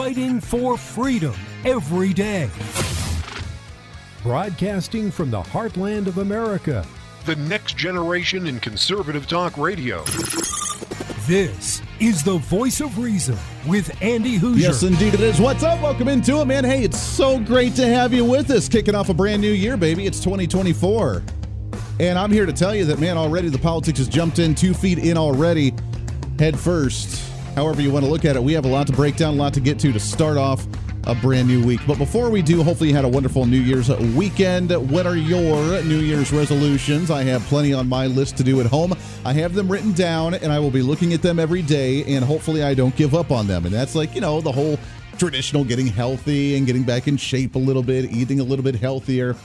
fighting for freedom every day. Broadcasting from the heartland of America. The next generation in conservative talk radio. This is the voice of reason with Andy Hooser. Yes, indeed it is. What's up? Welcome into it, man. Hey, it's so great to have you with us. Kicking off a brand new year, baby. It's 2024. And I'm here to tell you that, man, already the politics has jumped in two feet in already, head first. However, you want to look at it, we have a lot to break down, a lot to get to to start off a brand new week. But before we do, hopefully you had a wonderful New Year's weekend. What are your New Year's resolutions? I have plenty on my list to do at home. I have them written down and I will be looking at them every day and hopefully I don't give up on them. And that's like, you know, the whole traditional getting healthy and getting back in shape a little bit, eating a little bit healthier.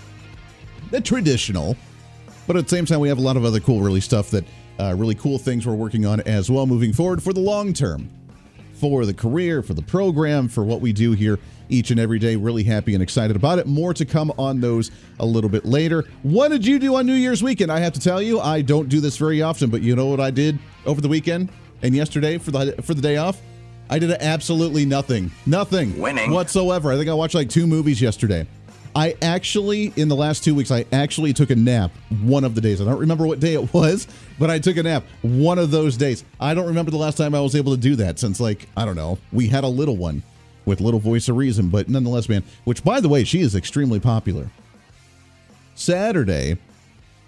The traditional. But at the same time, we have a lot of other cool, really stuff that uh, really cool things we're working on as well moving forward for the long term for the career, for the program, for what we do here each and every day. Really happy and excited about it. More to come on those a little bit later. What did you do on New Year's weekend? I have to tell you, I don't do this very often, but you know what I did over the weekend and yesterday for the for the day off? I did absolutely nothing. Nothing. Winning. Whatsoever. I think I watched like two movies yesterday. I actually, in the last two weeks, I actually took a nap one of the days. I don't remember what day it was, but I took a nap one of those days. I don't remember the last time I was able to do that since, like, I don't know, we had a little one with Little Voice of Reason, but nonetheless, man, which, by the way, she is extremely popular. Saturday,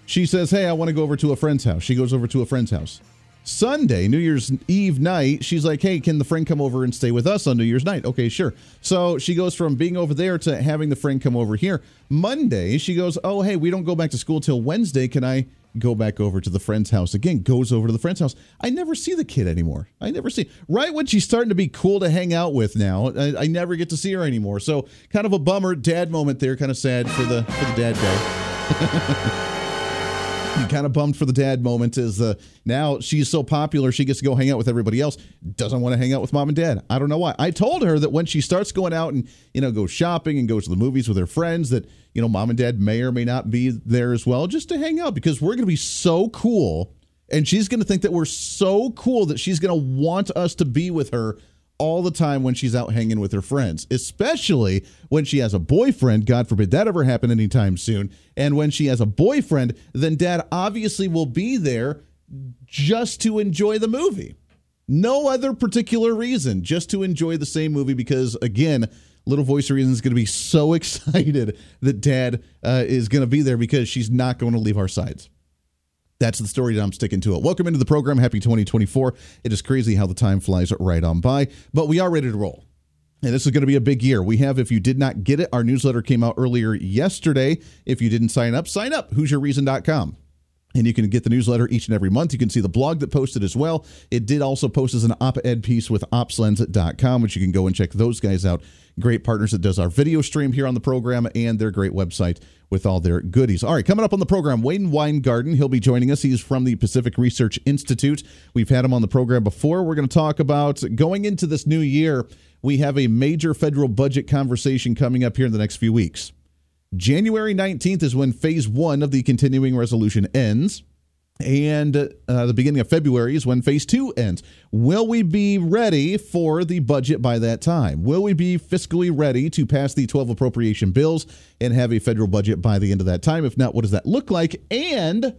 she says, Hey, I want to go over to a friend's house. She goes over to a friend's house. Sunday, New Year's Eve night, she's like, Hey, can the friend come over and stay with us on New Year's night? Okay, sure. So she goes from being over there to having the friend come over here. Monday, she goes, Oh, hey, we don't go back to school till Wednesday. Can I go back over to the friend's house again? Goes over to the friend's house. I never see the kid anymore. I never see. Right when she's starting to be cool to hang out with now, I, I never get to see her anymore. So kind of a bummer dad moment there. Kind of sad for the for the dad guy. kind of bummed for the dad moment is uh, now she's so popular she gets to go hang out with everybody else doesn't want to hang out with mom and dad. I don't know why. I told her that when she starts going out and you know go shopping and goes to the movies with her friends that you know mom and dad may or may not be there as well just to hang out because we're going to be so cool and she's going to think that we're so cool that she's going to want us to be with her all the time when she's out hanging with her friends, especially when she has a boyfriend. God forbid that ever happen anytime soon. And when she has a boyfriend, then dad obviously will be there just to enjoy the movie. No other particular reason, just to enjoy the same movie because, again, Little Voice of Reason is going to be so excited that dad uh, is going to be there because she's not going to leave our sides. That's the story that I'm sticking to it. Welcome into the program. Happy 2024. It is crazy how the time flies right on by, but we are ready to roll. And this is going to be a big year. We have, if you did not get it, our newsletter came out earlier yesterday. If you didn't sign up, sign up. HooserReason.com. And you can get the newsletter each and every month. You can see the blog that posted as well. It did also post as an op ed piece with opslens.com, which you can go and check those guys out. Great partners that does our video stream here on the program and their great website with all their goodies. All right, coming up on the program, Wayne Winegarden. He'll be joining us. He's from the Pacific Research Institute. We've had him on the program before. We're going to talk about going into this new year. We have a major federal budget conversation coming up here in the next few weeks. January 19th is when phase one of the continuing resolution ends. And uh, the beginning of February is when phase two ends. Will we be ready for the budget by that time? Will we be fiscally ready to pass the 12 appropriation bills and have a federal budget by the end of that time? If not, what does that look like? And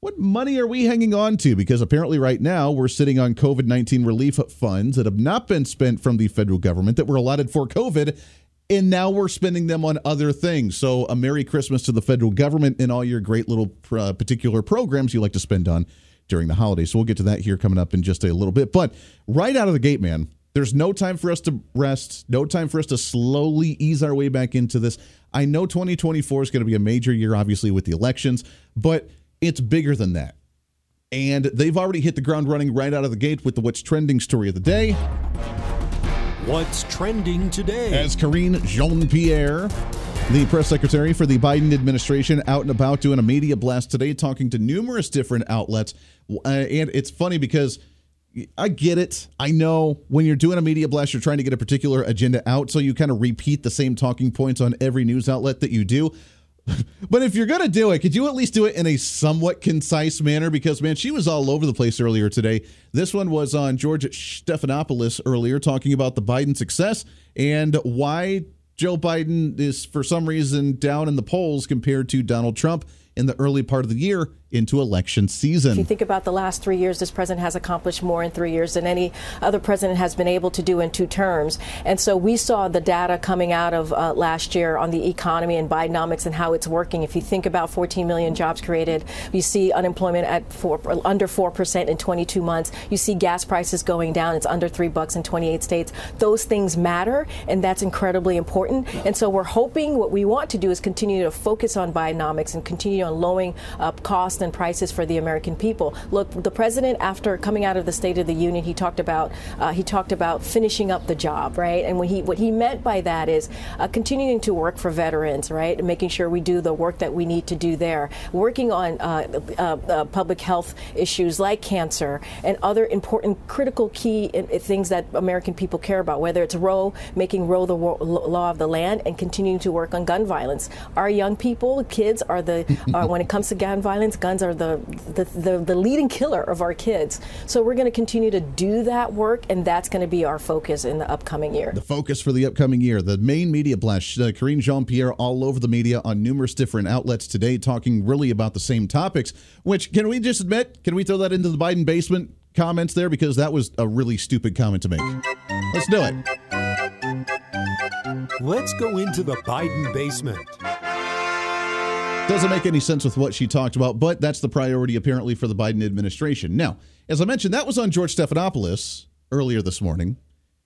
what money are we hanging on to? Because apparently, right now, we're sitting on COVID 19 relief funds that have not been spent from the federal government that were allotted for COVID and now we're spending them on other things. So, a Merry Christmas to the federal government and all your great little uh, particular programs you like to spend on during the holidays. So, we'll get to that here coming up in just a little bit. But right out of the gate, man, there's no time for us to rest, no time for us to slowly ease our way back into this. I know 2024 is going to be a major year, obviously, with the elections, but it's bigger than that. And they've already hit the ground running right out of the gate with the What's Trending story of the day. What's trending today? As Karine Jean Pierre, the press secretary for the Biden administration, out and about doing a media blast today, talking to numerous different outlets. Uh, and it's funny because I get it. I know when you're doing a media blast, you're trying to get a particular agenda out. So you kind of repeat the same talking points on every news outlet that you do. but if you're to do it, could you at least do it in a somewhat concise manner? Because, man, she was all over the place earlier today. This one was on George Stephanopoulos earlier, talking about the Biden success and why Joe Biden is, for some reason, down in the polls compared to Donald Trump in the early part of the year into election season. If you think about the last three years, this president has accomplished more in three years than any other president has been able to do in two terms. And so we saw the data coming out of uh, last year on the economy and Bidenomics and how it's working. If you think about 14 million jobs created, you see unemployment at four, under 4% in 22 months. You see gas prices going down. It's under three bucks in 28 states. Those things matter, and that's incredibly important. And so we're hoping what we want to do is continue to focus on Bidenomics and continue on lowering uh, costs prices for the American people. Look, the president, after coming out of the State of the Union, he talked about uh, he talked about finishing up the job, right? And what he what he meant by that is uh, continuing to work for veterans, right, making sure we do the work that we need to do there, working on uh, uh, uh, public health issues like cancer and other important, critical, key things that American people care about, whether it's Roe, making Roe the law of the land, and continuing to work on gun violence. Our young people, kids, are the when it comes to gun violence, guns are the, the, the, the leading killer of our kids. So we're going to continue to do that work, and that's going to be our focus in the upcoming year. The focus for the upcoming year, the main media blast, uh, Karine Jean Pierre all over the media on numerous different outlets today, talking really about the same topics. Which, can we just admit, can we throw that into the Biden basement comments there? Because that was a really stupid comment to make. Let's do it. Let's go into the Biden basement. Doesn't make any sense with what she talked about, but that's the priority apparently for the Biden administration. Now, as I mentioned, that was on George Stephanopoulos earlier this morning.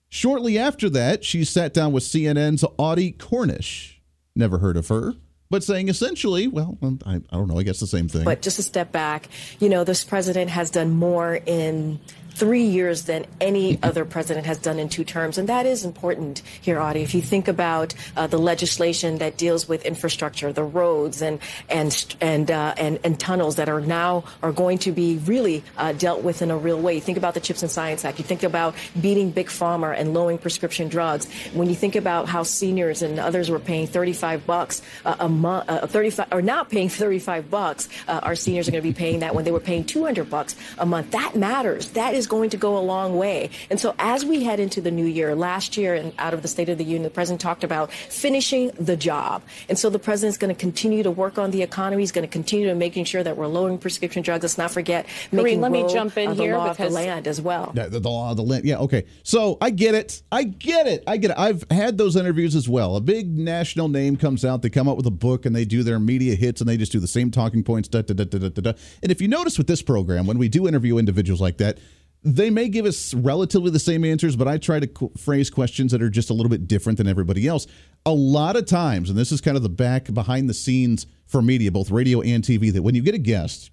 Shortly after that, she sat down with CNN's Audie Cornish. Never heard of her but saying essentially, well, I, I, don't know, I guess the same thing. But just a step back, you know, this president has done more in three years than any other president has done in two terms. And that is important here, Audie. If you think about uh, the legislation that deals with infrastructure, the roads and and and, uh, and and tunnels that are now are going to be really uh, dealt with in a real way. You think about the Chips and Science Act. You think about beating big pharma and lowering prescription drugs. When you think about how seniors and others were paying 35 bucks a month, uh, 35 or not paying 35 bucks, uh, our seniors are going to be paying that when they were paying 200 bucks a month. That matters. That is is going to go a long way. And so as we head into the new year, last year and out of the State of the Union, the president talked about finishing the job. And so the president's going to continue to work on the economy. He's going to continue to making sure that we're lowering prescription drugs. Let's not forget making let me jump in here law because of the land as well. Yeah, the, the law of the land. Yeah, okay. So I get it. I get it. I get it. I've had those interviews as well. A big national name comes out. They come out with a book and they do their media hits and they just do the same talking points. Da, da, da, da, da, da. And if you notice with this program, when we do interview individuals like that, they may give us relatively the same answers, but I try to qu- phrase questions that are just a little bit different than everybody else. A lot of times, and this is kind of the back behind the scenes for media, both radio and TV, that when you get a guest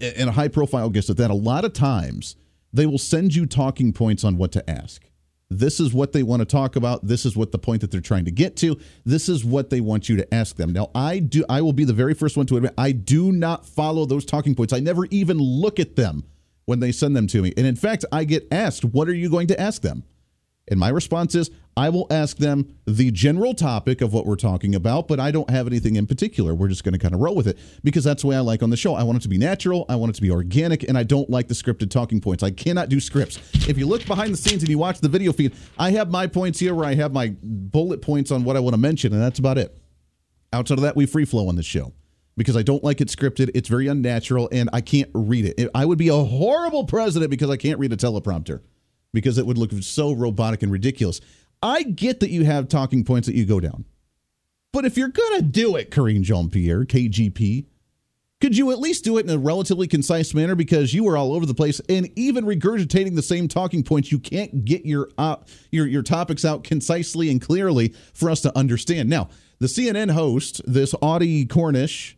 and a high profile guest at that, a lot of times they will send you talking points on what to ask. This is what they want to talk about. This is what the point that they're trying to get to. This is what they want you to ask them. Now, I do I will be the very first one to admit I do not follow those talking points. I never even look at them when they send them to me. And in fact, I get asked, What are you going to ask them? And my response is, I will ask them the general topic of what we're talking about, but I don't have anything in particular. We're just going to kind of roll with it because that's the way I like on the show. I want it to be natural, I want it to be organic, and I don't like the scripted talking points. I cannot do scripts. If you look behind the scenes and you watch the video feed, I have my points here where I have my bullet points on what I want to mention, and that's about it. Outside of that, we free flow on this show because I don't like it scripted. It's very unnatural and I can't read it. I would be a horrible president because I can't read a teleprompter because it would look so robotic and ridiculous. I get that you have talking points that you go down. But if you're going to do it, Karine Jean Pierre, KJP, could you at least do it in a relatively concise manner because you were all over the place and even regurgitating the same talking points you can't get your uh, your your topics out concisely and clearly for us to understand. Now, the CNN host, this Audie Cornish,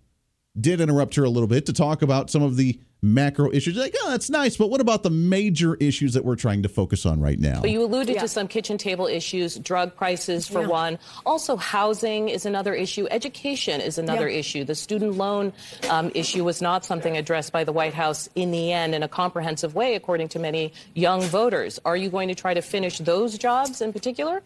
did interrupt her a little bit to talk about some of the macro issues. Like, oh, that's nice, but what about the major issues that we're trying to focus on right now? But you alluded yeah. to some kitchen table issues, drug prices for yeah. one. Also, housing is another issue. Education is another yeah. issue. The student loan um, issue was not something addressed by the White House in the end in a comprehensive way, according to many young voters. Are you going to try to finish those jobs in particular?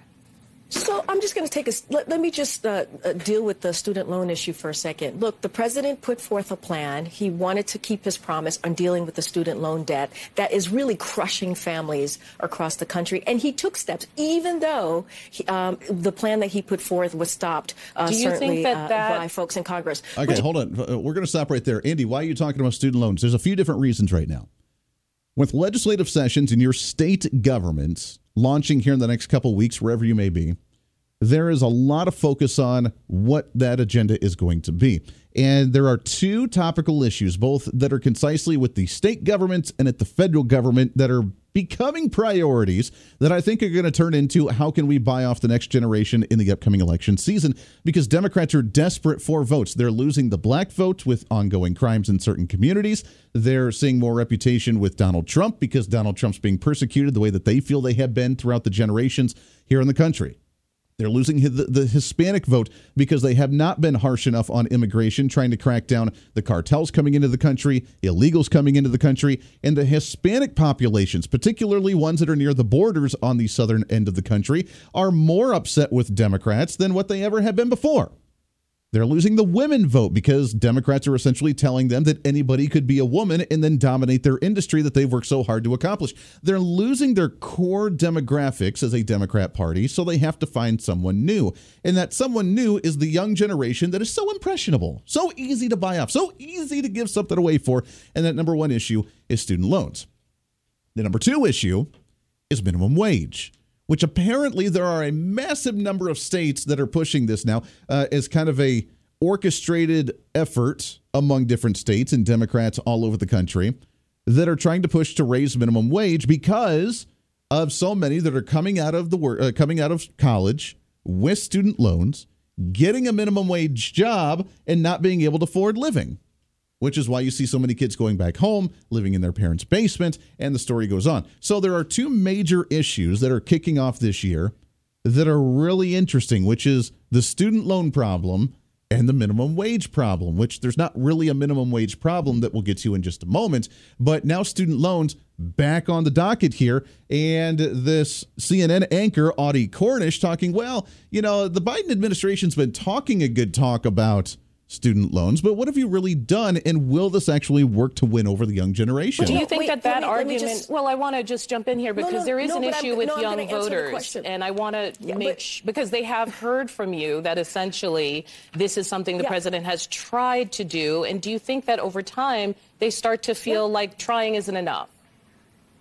So I'm just going to take a. Let, let me just uh, uh, deal with the student loan issue for a second. Look, the president put forth a plan. He wanted to keep his promise on dealing with the student loan debt that is really crushing families across the country, and he took steps, even though he, um, the plan that he put forth was stopped uh, certainly that that... Uh, by folks in Congress. Okay, Which... hold on. Uh, we're going to stop right there, Andy. Why are you talking about student loans? There's a few different reasons right now. With legislative sessions in your state governments launching here in the next couple weeks, wherever you may be, there is a lot of focus on what that agenda is going to be. And there are two topical issues, both that are concisely with the state governments and at the federal government, that are becoming priorities that I think are going to turn into how can we buy off the next generation in the upcoming election season because Democrats are desperate for votes. They're losing the black vote with ongoing crimes in certain communities. They're seeing more reputation with Donald Trump because Donald Trump's being persecuted the way that they feel they have been throughout the generations here in the country. They're losing the, the, Hispanic vote because they have not been harsh enough on immigration, trying to crack down the cartels coming into the country, illegals coming into the country, and the Hispanic populations, particularly ones that are near the borders on the southern end of the country, are more upset with Democrats than what they ever have been before. They're losing the women vote because Democrats are essentially telling them that anybody could be a woman and then dominate their industry that they've worked so hard to accomplish. They're losing their core demographics as a Democrat party, so they have to find someone new. And that someone new is the young generation that is so impressionable, so easy to buy off, so easy to give something away for. And that number one issue is student loans. The number two issue is minimum wage which apparently there are a massive number of states that are pushing this now uh, as kind of a orchestrated effort among different states and Democrats all over the country that are trying to push to raise minimum wage because of so many that are coming out of the work, uh, coming out of college with student loans, getting a minimum wage job, and not being able to afford living which is why you see so many kids going back home, living in their parents' basement, and the story goes on. So there are two major issues that are kicking off this year that are really interesting, which is the student loan problem and the minimum wage problem, which there's not really a minimum wage problem that we'll get to in just a moment. But now student loans back on the docket here. And this CNN anchor, Audie Cornish, talking, well, you know, the Biden administration's been talking a good talk about student loans, but what have you really done, and will this actually work to win over the young generation? do you think Wait, that that me, argument? Just, well, I want to just jump in here because no, no, there is no, an issue I'm, with young voters, and I want to yeah, make sh- because they have heard from you that essentially this is something the yeah. president has tried to do, and do you think that over time they start to feel yeah. like trying isn't enough?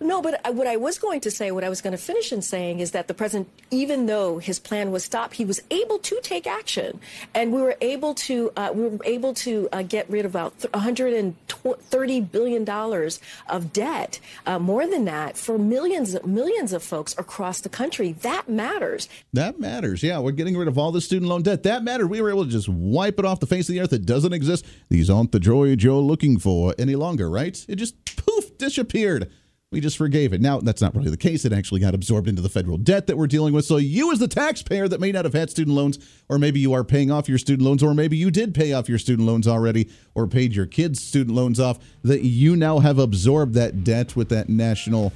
No, but what I was going to say, what I was going to finish in saying is that the president, even though his plan was stopped, he was able to take action, and we were able to uh, we were able to uh, get rid of about 130 billion dollars of debt, uh, more than that, for millions millions of folks across the country. That matters. That matters. Yeah, we're getting rid of all the student loan debt. That mattered. We were able to just wipe it off the face of the earth. It doesn't exist. These aren't the joy you're looking for any longer, right? It just poof disappeared we just forgave it. Now, that's not really the case. It actually got absorbed into the federal debt that we're dealing with. So, you, as the taxpayer that may not have had student loans, or maybe you are paying off your student loans, or maybe you did pay off your student loans already, or paid your kids' student loans off, that you now have absorbed that debt with that national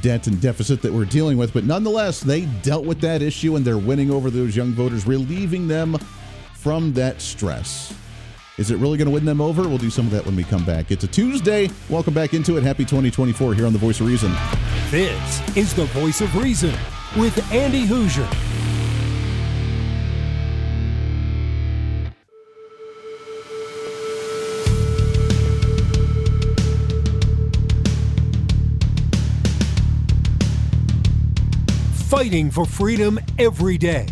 debt and deficit that we're dealing with. But nonetheless, they dealt with that issue and they're winning over those young voters, relieving them from that stress. Is it really going to win them over? We'll do some of that when we come back. It's a Tuesday. Welcome back into it. Happy 2024 here on The Voice of Reason. This is The Voice of Reason with Andy Hooser. Fighting for freedom every day.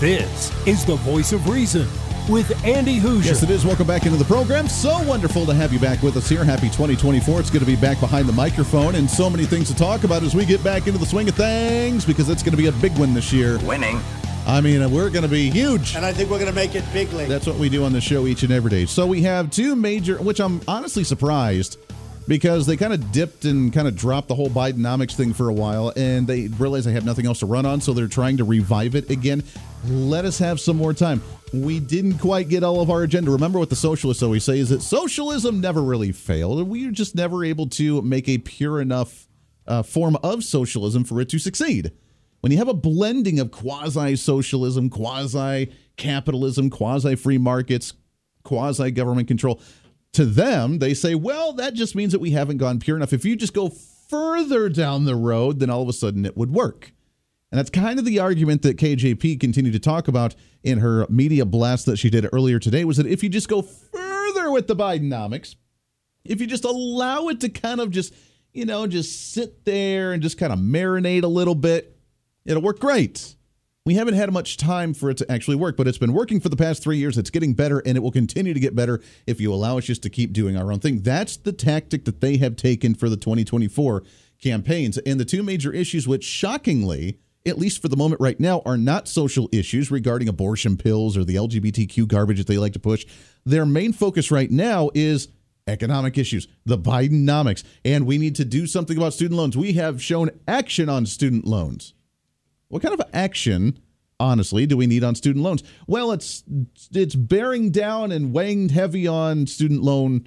This is The Voice of Reason with Andy Hooser. Yes, it is. Welcome back into the program. So wonderful to have you back with us here. Happy 2024. It's going to be back behind the microphone and so many things to talk about as we get back into the swing of things because it's going to be a big one this year. Winning. I mean, uh, we're going to be huge. And I think we're going to make it bigly. That's what we do on the show each and every day. So we have two major, which I'm honestly surprised because they kind of dipped and kind of dropped the whole Bidenomics thing for a while and they realized they have nothing else to run on. So they're trying to revive it again. Let us have some more time we didn't quite get all of our agenda. Remember what the socialists always say is that socialism never really failed. We were just never able to make a pure enough uh, form of socialism for it to succeed. when you have a blending of quasi socialism, quasi capitalism, quasi free markets, quasi government control, to them, they say, well, that just means that we haven't gone pure enough. If you just go further down the road, then all of a sudden it would work. And that's kind of the argument that KJP continued to talk about in her media blast that she did earlier today was that if you just go further with the Bidenomics, if you just allow it to kind of just, you know, just sit there and just kind of marinate a little bit, it'll work great. We haven't had much time for it to actually work, but it's been working for the past three years. It's getting better, and it will continue to get better if you allow us just to keep doing our own thing. That's the tactic that they have taken for the 2024 campaigns. And the two major issues, which shockingly, at least for the moment right now, are not social issues regarding abortion pills or the LGBTQ garbage that they like to push. Their main focus right now is economic issues, the Bidenomics, and we need to do something about student loans. We have shown action on student loans. What kind of action, honestly, do we need on student loans? Well, it's it's bearing down and weighing heavy on student loan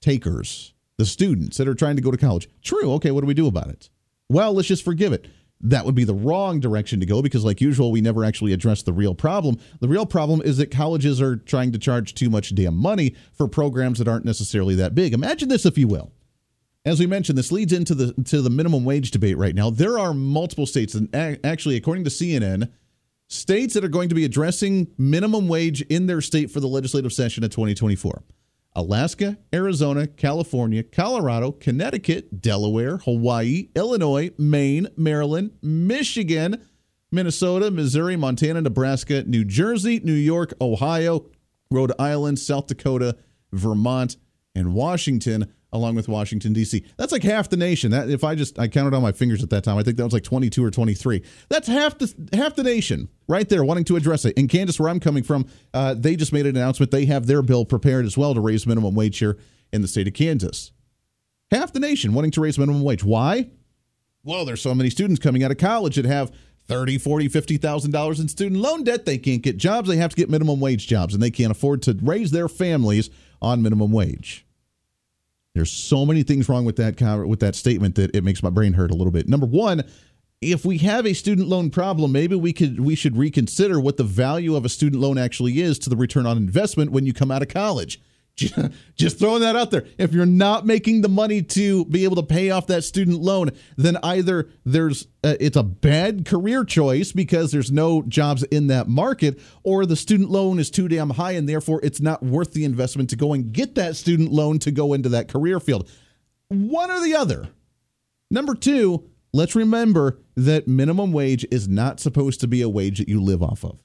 takers, the students that are trying to go to college. True. Okay, what do we do about it? Well, let's just forgive it. That would be the wrong direction to go because, like usual, we never actually address the real problem. The real problem is that colleges are trying to charge too much damn money for programs that aren't necessarily that big. Imagine this, if you will. As we mentioned, this leads into the to the minimum wage debate right now. There are multiple states, and actually, according to CNN, states that are going to be addressing minimum wage in their state for the legislative session of 2024. Alaska, Arizona, California, Colorado, Connecticut, Delaware, Hawaii, Illinois, Maine, Maryland, Michigan, Minnesota, Missouri, Montana, Nebraska, New Jersey, New York, Ohio, Rhode Island, South Dakota, Vermont, and Washington along with Washington D.C. That's like half the nation. That if I just I counted on my fingers at that time, I think that was like 22 or 23. That's half the half the nation right there wanting to address it. In Kansas, where I'm coming from, uh, they just made an announcement. They have their bill prepared as well to raise minimum wage here in the state of Kansas. Half the nation wanting to raise minimum wage. Why? Well, there's so many students coming out of college that have 30, 40, 50,000 dollars in student loan debt. They can't get jobs. They have to get minimum wage jobs and they can't afford to raise their families on minimum wage. There's so many things wrong with that with that statement that it makes my brain hurt a little bit. Number one, if we have a student loan problem, maybe we could we should reconsider what the value of a student loan actually is to the return on investment when you come out of college. Just throwing that out there. If you're not making the money to be able to pay off that student loan, then either there's uh, it's a bad career choice because there's no jobs in that market, or the student loan is too damn high and therefore it's not worth the investment to go and get that student loan to go into that career field. One or the other. Number two, let's remember that minimum wage is not supposed to be a wage that you live off of.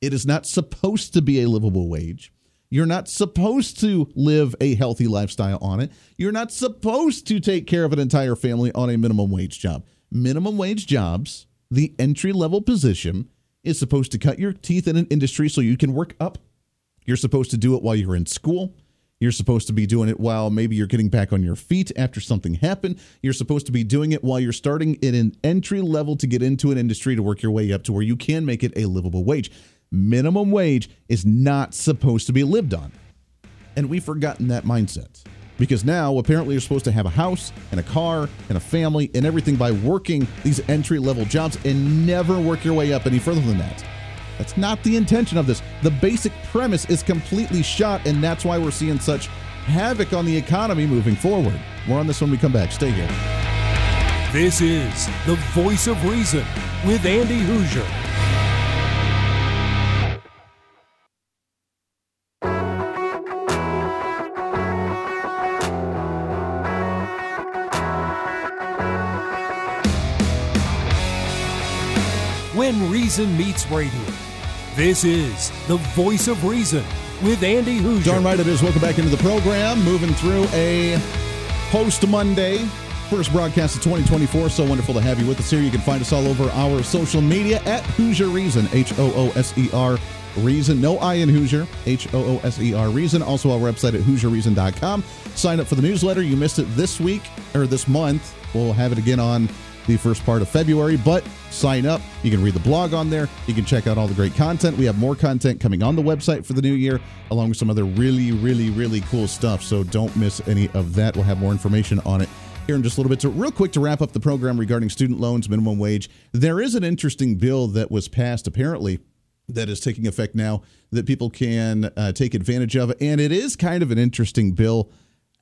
It is not supposed to be a livable wage. You're not supposed to live a healthy lifestyle on it. You're not supposed to take care of an entire family on a minimum wage job. Minimum wage jobs, the entry level position, is supposed to cut your teeth in an industry so you can work up. You're supposed to do it while you're in school. You're supposed to be doing it while maybe you're getting back on your feet after something happened. You're supposed to be doing it while you're starting in an entry level to get into an industry to work your way up to where you can make it a livable wage minimum wage is not supposed to be lived on. And we've forgotten that mindset. Because now, apparently, you're supposed to have a house and a car and a family and everything by working these entry level jobs and never work your way up any further than that. That's not the intention of this. The basic premise is completely shot, and that's why we're seeing such havoc on the economy moving forward. More on this when we come back. Stay here. This is the voice of reason with Andy Hooser. When reason meets radio. This is the voice of reason with Andy Hooser. Darn right it is. Welcome back into the program. Moving through a post Monday. First broadcast of 2024. So wonderful to have you with us here. You can find us all over our social media at Hooser Reason, H O O S E R Reason. No I in Hooser, H O O S E R Reason. Also, our website at HooserReason.com. Sign up for the newsletter. You missed it this week or this month. We'll have it again on the first part of February, but sign up. You can read the blog on there. You can check out all the great content. We have more content coming on the website for the new year, along with some other really, really, really cool stuff. So don't miss any of that. We'll have more information on it here in just a little bit. So, real quick to wrap up the program regarding student loans, minimum wage, there is an interesting bill that was passed apparently that is taking effect now that people can uh, take advantage of. And it is kind of an interesting bill.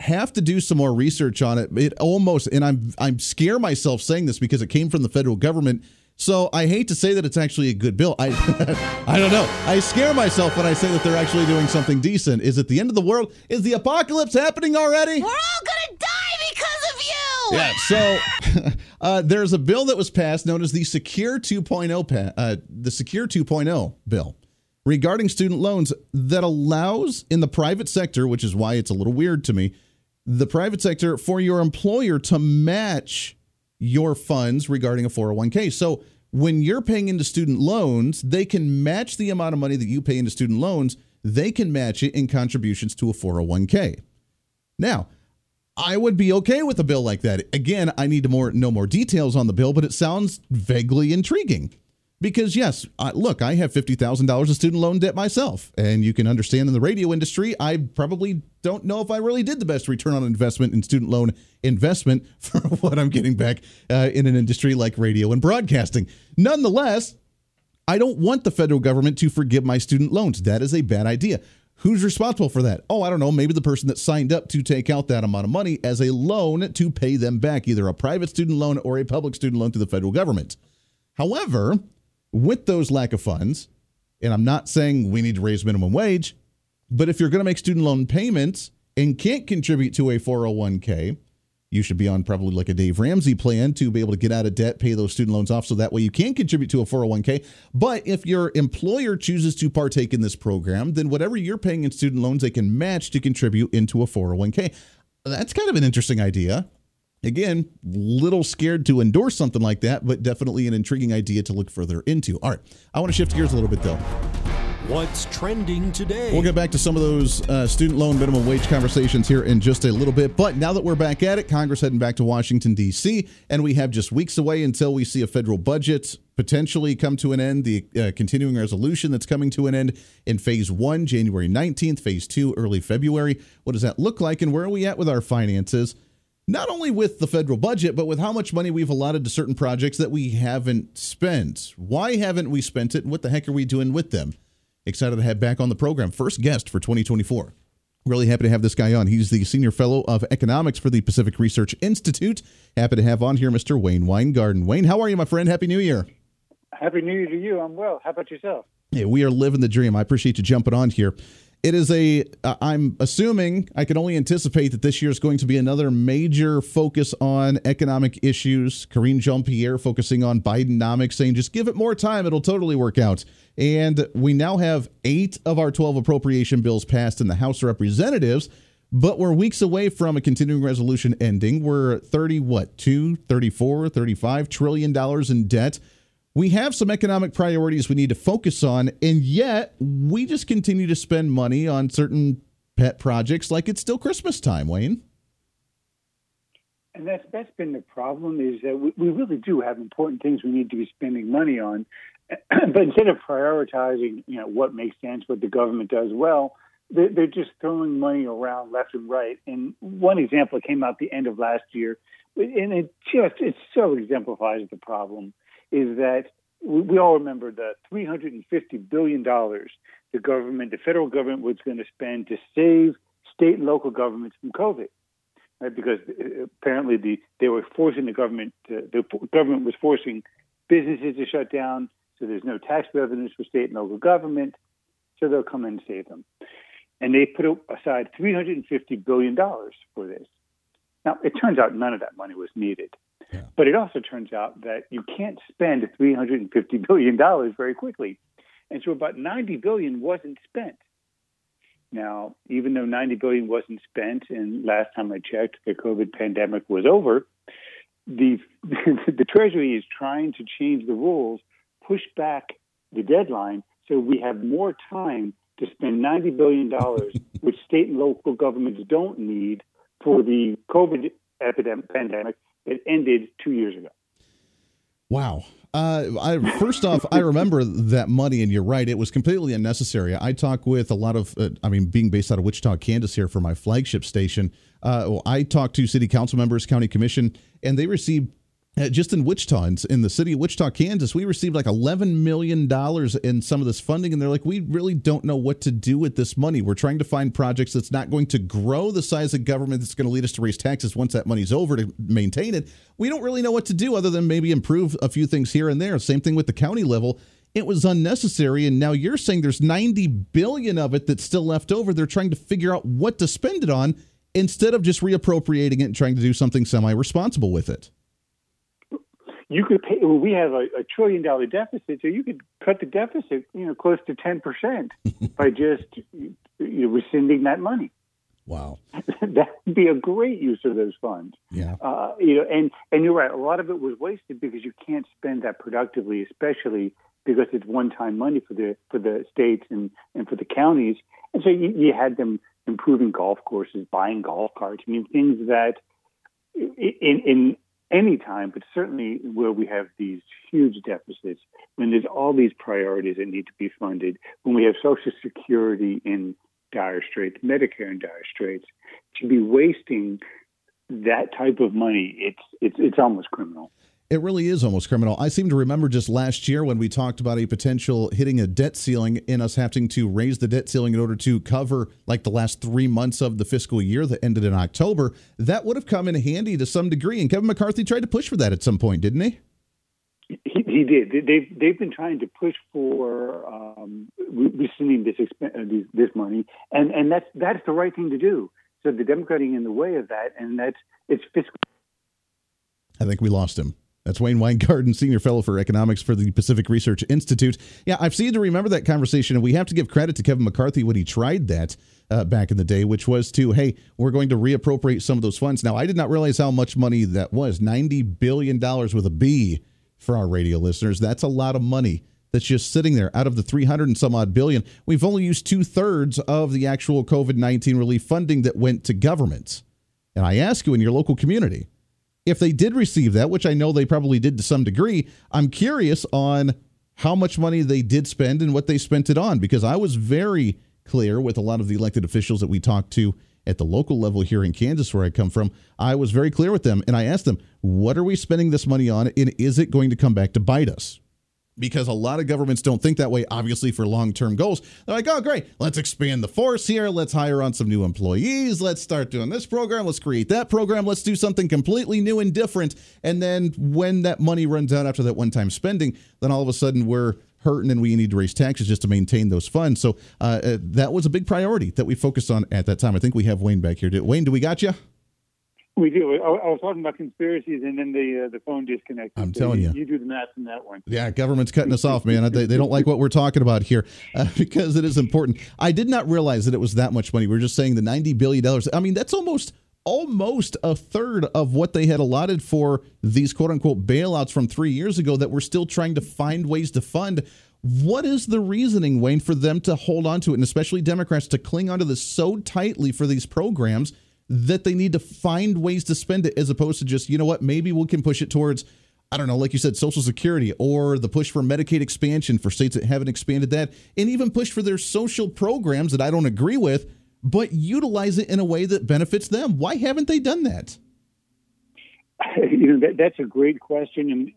Have to do some more research on it. It almost, and I'm I'm scare myself saying this because it came from the federal government. So I hate to say that it's actually a good bill. I I don't know. I scare myself when I say that they're actually doing something decent. Is it the end of the world? Is the apocalypse happening already? We're all gonna die because of you. Yeah. So uh, there's a bill that was passed known as the Secure 2.0 pa- uh, the Secure 2.0 bill regarding student loans that allows in the private sector, which is why it's a little weird to me, the private sector for your employer to match your funds regarding a 401k. So when you're paying into student loans, they can match the amount of money that you pay into student loans. They can match it in contributions to a 401k. Now, I would be okay with a bill like that. Again, I need to more know more details on the bill, but it sounds vaguely intriguing. Because yes, I, look, I have fifty thousand dollars of student loan debt myself, and you can understand in the radio industry, I probably don't know if I really did the best return on investment in student loan investment for what I'm getting back uh, in an industry like radio and broadcasting. Nonetheless, I don't want the federal government to forgive my student loans. That is a bad idea. Who's responsible for that? Oh, I don't know. Maybe the person that signed up to take out that amount of money as a loan to pay them back, either a private student loan or a public student loan to the federal government. However, with those lack of funds, and I'm not saying we need to raise minimum wage, but if you're going to make student loan payments and can't contribute to a 401k, you should be on probably like a Dave Ramsey plan to be able to get out of debt, pay those student loans off so that way you can contribute to a 401k. But if your employer chooses to partake in this program, then whatever you're paying in student loans, they can match to contribute into a 401k. That's kind of an interesting idea. Again, little scared to endorse something like that, but definitely an intriguing idea to look further into. All right, I want to shift gears a little bit though. What's trending today? We'll get back to some of those uh, student loan minimum wage conversations here in just a little bit. But now that we're back at it, Congress heading back to Washington, D.C., and we have just weeks away until we see a federal budget potentially come to an end. The uh, continuing resolution that's coming to an end in phase one, January 19th, phase two, early February. What does that look like, and where are we at with our finances? Not only with the federal budget, but with how much money we've allotted to certain projects that we haven't spent. Why haven't we spent it, and what the heck are we doing with them? Excited to have back on the program. First guest for 2024. Really happy to have this guy on. He's the Senior Fellow of Economics for the Pacific Research Institute. Happy to have on here Mr. Wayne Winegarden. Wayne, how are you, my friend? Happy New Year. Happy New Year to you. I'm well. How about yourself? Yeah, we are living the dream. I appreciate you jumping on here. It is a. Uh, am assuming I can only anticipate that this year is going to be another major focus on economic issues. Karine Jean Pierre focusing on Bidenomics, saying just give it more time, it'll totally work out. And we now have eight of our 12 appropriation bills passed in the House of Representatives, but we're weeks away from a continuing resolution ending. We're 30, what, 2, 34, 35 trillion dollars in debt. We have some economic priorities we need to focus on, and yet we just continue to spend money on certain pet projects like it's still Christmas time, Wayne. And that's that's been the problem is that we, we really do have important things we need to be spending money on, but instead of prioritizing, you know, what makes sense, what the government does well, they're, they're just throwing money around left and right. And one example came out the end of last year, and it just it so exemplifies the problem is that we, all remember the 350 billion dollars the government, the federal government, was going to spend to save state and local governments from COVID. Right, because uh, apparently the they were forcing the government, to, the government was forcing businesses to shut down, so there's no tax revenues for state and local government, so they'll come in and save them. And they put aside $350 billion for this. Now, it turns out none of that money was needed. Yeah. But it also turns out that you can't spend $350 billion very quickly. And so about 90 billion wasn't spent. Now, even though 90 billion wasn't spent, and last time I checked, the COVID pandemic was over, the the Treasury is trying to change the rules push back the deadline so we have more time to spend $90 billion, which state and local governments don't need for the COVID epidemic pandemic that ended two years ago. Wow. Uh, I, first off, I remember that money, and you're right; it was completely unnecessary. I talk with a lot of, uh, I mean, being based out of Wichita, Kansas, here for my flagship station. Uh, well, I talked to city council members, county commission, and they received uh, just in Wichita, in the city of Wichita, Kansas, we received like $11 million in some of this funding. And they're like, we really don't know what to do with this money. We're trying to find projects that's not going to grow the size of government that's going to lead us to raise taxes once that money's over to maintain it. We don't really know what to do other than maybe improve a few things here and there. Same thing with the county level. It was unnecessary. And now you're saying there's 90 billion of it that's still left over. They're trying to figure out what to spend it on instead of just reappropriating it and trying to do something semi responsible with it you could pay. Well, we have a, a trillion dollar deficit, so you could cut the deficit, you know, close to ten percent by just you know, rescinding that money. Wow, that would be a great use of those funds. Yeah, uh, you know, and and you're right. A lot of it was wasted because you can't spend that productively, especially because it's one time money for the for the states and and for the counties. And so you, you had them improving golf courses, buying golf carts. I mean, things that in in any time, but certainly where we have these huge deficits, when there's all these priorities that need to be funded, when we have Social Security in dire straits, Medicare in dire straits, to be wasting that type of money, it's it's it's almost criminal. It really is almost criminal. I seem to remember just last year when we talked about a potential hitting a debt ceiling and us having to raise the debt ceiling in order to cover like the last three months of the fiscal year that ended in October. That would have come in handy to some degree. And Kevin McCarthy tried to push for that at some point, didn't he? He, he did. They've they've been trying to push for um, rescinding this uh, this money, and and that's that's the right thing to do. So the Democrats are in the way of that, and that's it's fiscal. I think we lost him. That's Wayne Winegarden, Senior Fellow for Economics for the Pacific Research Institute. Yeah, I've seen to remember that conversation, and we have to give credit to Kevin McCarthy when he tried that uh, back in the day, which was to, hey, we're going to reappropriate some of those funds. Now, I did not realize how much money that was $90 billion with a B for our radio listeners. That's a lot of money that's just sitting there out of the 300 and some odd billion. We've only used two thirds of the actual COVID 19 relief funding that went to governments. And I ask you in your local community, if they did receive that, which I know they probably did to some degree, I'm curious on how much money they did spend and what they spent it on because I was very clear with a lot of the elected officials that we talked to at the local level here in Kansas, where I come from. I was very clear with them and I asked them, what are we spending this money on and is it going to come back to bite us? Because a lot of governments don't think that way, obviously, for long term goals. They're like, oh, great, let's expand the force here. Let's hire on some new employees. Let's start doing this program. Let's create that program. Let's do something completely new and different. And then when that money runs out after that one time spending, then all of a sudden we're hurting and we need to raise taxes just to maintain those funds. So uh, uh that was a big priority that we focused on at that time. I think we have Wayne back here. Wayne, do we got you? We do. I, I, was talking about conspiracies, and then the uh, the phone disconnected. I'm so telling you, you, do the math in that one. Yeah, government's cutting us off, man. They, they don't like what we're talking about here uh, because it is important. I did not realize that it was that much money. We are just saying the 90 billion dollars. I mean, that's almost almost a third of what they had allotted for these quote unquote bailouts from three years ago that we're still trying to find ways to fund. What is the reasoning, Wayne, for them to hold on to it, and especially Democrats to cling onto this so tightly for these programs? That they need to find ways to spend it as opposed to just, you know what, maybe we can push it towards, I don't know, like you said, Social Security or the push for Medicaid expansion for states that haven't expanded that, and even push for their social programs that I don't agree with, but utilize it in a way that benefits them. Why haven't they done that? You know, that, that's a great question. And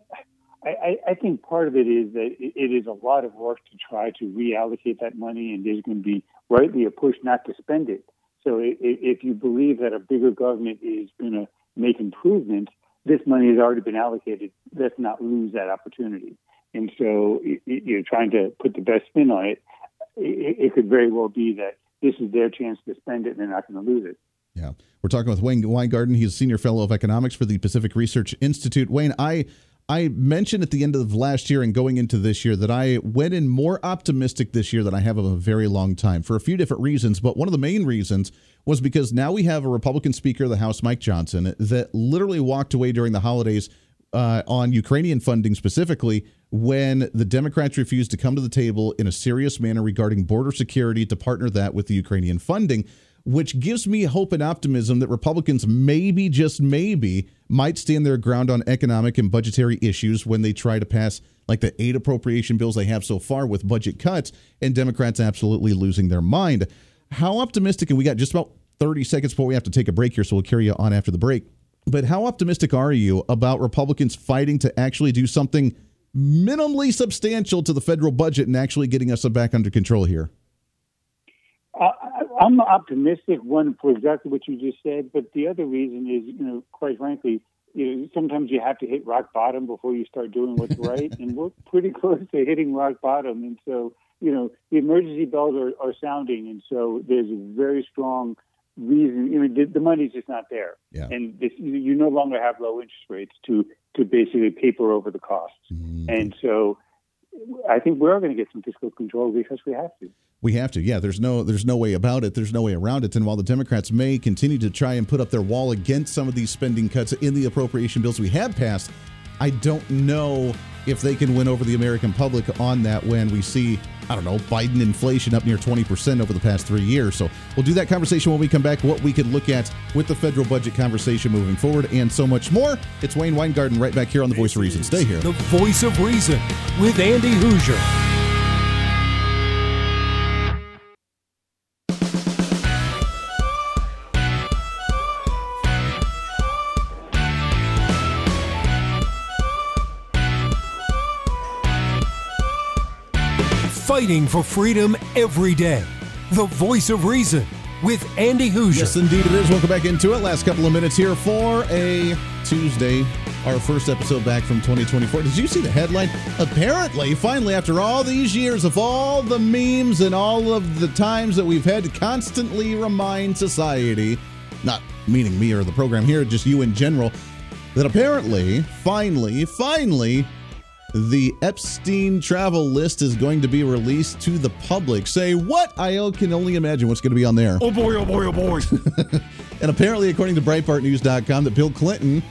I, I, think part of it is that it is a lot of work to try to reallocate that money, and there's going to be rightly a push not to spend it. So if you believe that a bigger government is going to make improvements, this money has already been allocated. Let's not lose that opportunity. And so you're trying to put the best spin on it. It could very well be that this is their chance to spend it and they're not going to lose it. Yeah. We're talking with Wayne Winegarden. He's a senior fellow of economics for the Pacific Research Institute. Wayne, I I mentioned at the end of last year and going into this year that I went in more optimistic this year than I have of a very long time for a few different reasons. But one of the main reasons was because now we have a Republican Speaker of the House, Mike Johnson, that literally walked away during the holidays uh, on Ukrainian funding specifically when the Democrats refused to come to the table in a serious manner regarding border security to partner that with the Ukrainian funding which gives me hope and optimism that Republicans maybe, just maybe, might stand their ground on economic and budgetary issues when they try to pass like the eight appropriation bills they have so far with budget cuts, and Democrats absolutely losing their mind. How optimistic, and we got just about 30 seconds before we have to take a break here, so we'll carry you on after the break. But how optimistic are you about Republicans fighting to actually do something minimally substantial to the federal budget and actually getting us back under control here? I'm optimistic, one, for exactly what you just said, but the other reason is, you know, quite frankly, you know, sometimes you have to hit rock bottom before you start doing what's right, and we're pretty close to hitting rock bottom. And so, you know, the emergency bells are, are sounding, and so there's a very strong reason. You know, the, the money's just not there, yeah. and this, you no longer have low interest rates to to basically paper over the costs, mm-hmm. and so I think we're going to get some fiscal control because we have to. We have to. Yeah, there's no there's no way about it. There's no way around it. And while the Democrats may continue to try and put up their wall against some of these spending cuts in the appropriation bills we have passed, I don't know if they can win over the American public on that when we see, I don't know, Biden inflation up near 20% over the past three years. So we'll do that conversation when we come back, what we could look at with the federal budget conversation moving forward, and so much more. It's Wayne Winegarden right back here on The Voice of Reason. Stay here. The Voice of Reason with Andy Hooser. Fighting for freedom every day. The voice of reason with Andy Hooser. Yes, indeed it is. Welcome back into it. Last couple of minutes here for a Tuesday, our first episode back from 2024. Did you see the headline? Apparently, finally, after all these years of all the memes and all of the times that we've had to constantly remind society, not meaning me or the program here, just you in general, that apparently, finally, finally, the Epstein travel list is going to be released to the public. Say what? I can only imagine what's going to be on there. Oh boy, oh boy, oh boy. and apparently, according to BreitbartNews.com, that Bill Clinton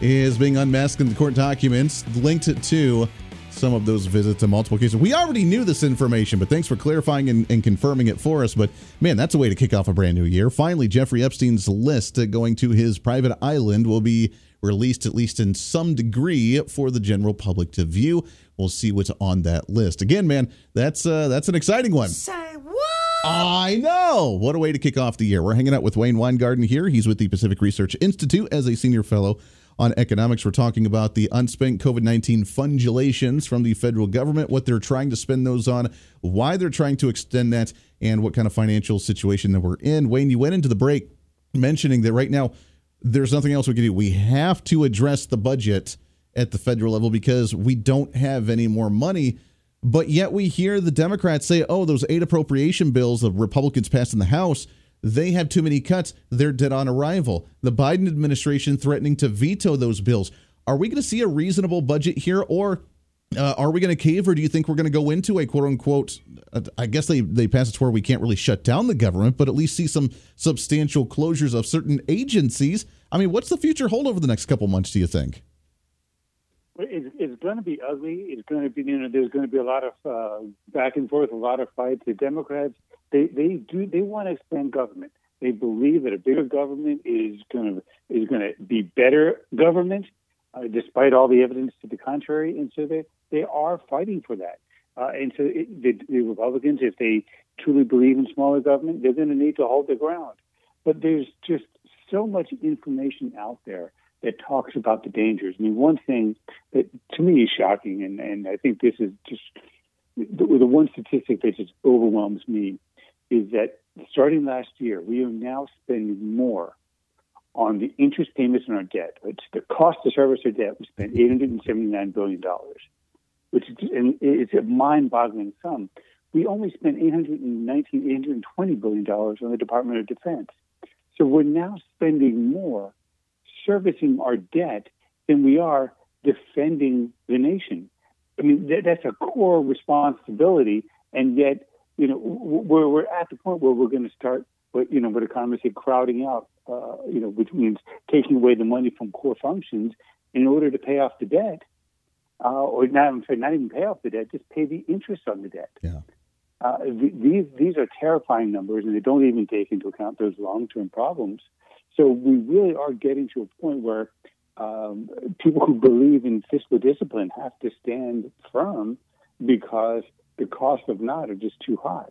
is being unmasked in the court documents linked to some of those visits in multiple cases. We already knew this information, but thanks for clarifying and, and, confirming it for us. But man, that's a way to kick off a brand new year. Finally, Jeffrey Epstein's list going to his private island will be released at least in some degree for the general public to view. We'll see what's on that list. Again, man, that's uh, that's an exciting one. Say what? I know. What a way to kick off the year. We're hanging out with Wayne Winegarden here. He's with the Pacific Research Institute as a senior fellow on economics. We're talking about the unspent COVID 19 fundulations from the federal government, what they're trying to spend those on, why they're trying to extend that, and what kind of financial situation that we're in. Wayne, you went into the break mentioning that right now there's nothing else we can do. We have to address the budget at the federal level because we don't have any more money. But yet we hear the Democrats say, oh, those eight appropriation bills the Republicans passed in the House, they have too many cuts. They're dead on arrival. The Biden administration threatening to veto those bills. Are we going to see a reasonable budget here, or uh, are we going to cave, or do you think we're going to go into a quote unquote? Uh, I guess they they pass it to where we can't really shut down the government, but at least see some substantial closures of certain agencies. I mean, what's the future hold over the next couple months? Do you think? It's, it's going to be ugly. It's going to be you know there's going to be a lot of uh, back and forth, a lot of fights. The Democrats they they do they want to expand government. They believe that a bigger government is going to is going to be better government uh, despite all the evidence to the contrary. And so they, they are fighting for that. Uh, and so it, the, the Republicans, if they truly believe in smaller government, they're going to need to hold their ground. But there's just so much information out there that talks about the dangers. I mean, one thing that to me is shocking, and, and I think this is just the, the one statistic that just overwhelms me, is that starting last year, we are now spending more on the interest payments on our debt. It's the cost to service our debt. We spent $879 billion, which is, and it's a mind-boggling sum. We only spent $819, 820 billion dollars on the Department of Defense. So we're now spending more servicing our debt than we are defending the nation. I mean, that, that's a core responsibility, and yet, you know, we're, we're at the point where we're going to start, what you know, what economists say, crowding out uh, you know, which means taking away the money from core functions in order to pay off the debt, uh, or not, I'm sorry, not even pay off the debt, just pay the interest on the debt. Yeah. Uh, these these are terrifying numbers, and they don't even take into account those long term problems. So we really are getting to a point where um, people who believe in fiscal discipline have to stand firm because the cost of not are just too high.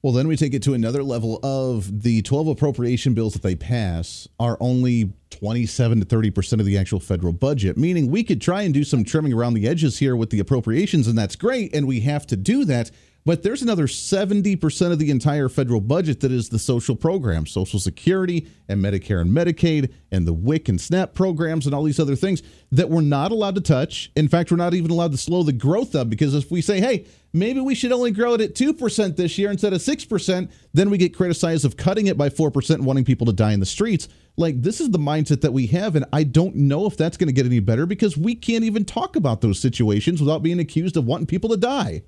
Well, then we take it to another level of the 12 appropriation bills that they pass are only 27 to 30% of the actual federal budget, meaning we could try and do some trimming around the edges here with the appropriations, and that's great, and we have to do that. But there's another 70% of the entire federal budget that is the social programs, Social Security and Medicare and Medicaid and the WIC and SNAP programs and all these other things that we're not allowed to touch. In fact, we're not even allowed to slow the growth of because if we say, hey, maybe we should only grow it at 2% this year instead of 6%, then we get criticized of cutting it by 4% and wanting people to die in the streets. Like, this is the mindset that we have. And I don't know if that's going to get any better because we can't even talk about those situations without being accused of wanting people to die.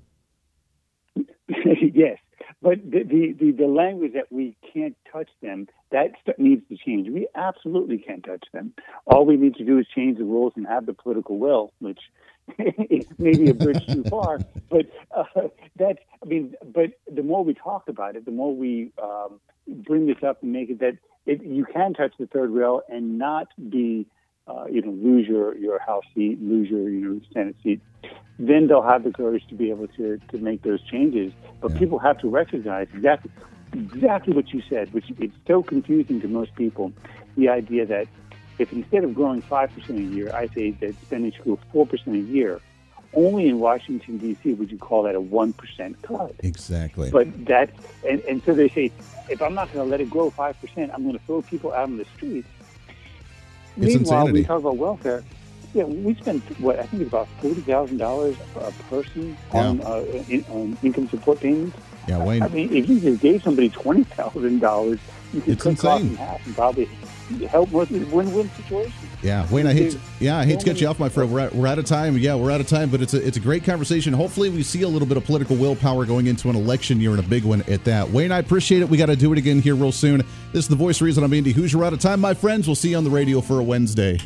yes, but the, the, the the language that we can't touch them that needs to change. We absolutely can't touch them. All we need to do is change the rules and have the political will, which is maybe a bridge too far. But uh, that I mean, but the more we talk about it, the more we um, bring this up and make it that it, you can touch the third rail and not be uh, you know, lose your, your House seat, lose your, you know, Senate seat, then they'll have the courage to be able to, to make those changes. But yeah. people have to recognize exactly exactly what you said, which it's so confusing to most people. The idea that if instead of growing five percent a year, I say that spending should grow four percent a year, only in Washington D.C. would you call that a one percent cut. Exactly. But that and, and so they say, if I'm not going to let it grow five percent, I'm going to throw people out on the streets it's Meanwhile, insanity. we talk about welfare. Yeah, we spend what I think it's about forty thousand dollars a person yeah. on, uh, in, on income support payments. Yeah, Wayne. I mean, if you just gave somebody twenty thousand dollars, you could it's cut insane. costs in half and probably help with a win-win situation. Yeah, Wayne, I hate to, yeah, I hate to cut you off, my friend. We're, at, we're out of time. Yeah, we're out of time, but it's a it's a great conversation. Hopefully, we see a little bit of political willpower going into an election year and a big one at that. Wayne, I appreciate it. We got to do it again here real soon. This is the voice reason I'm Andy Hooser. Out of time, my friends. We'll see you on the radio for a Wednesday.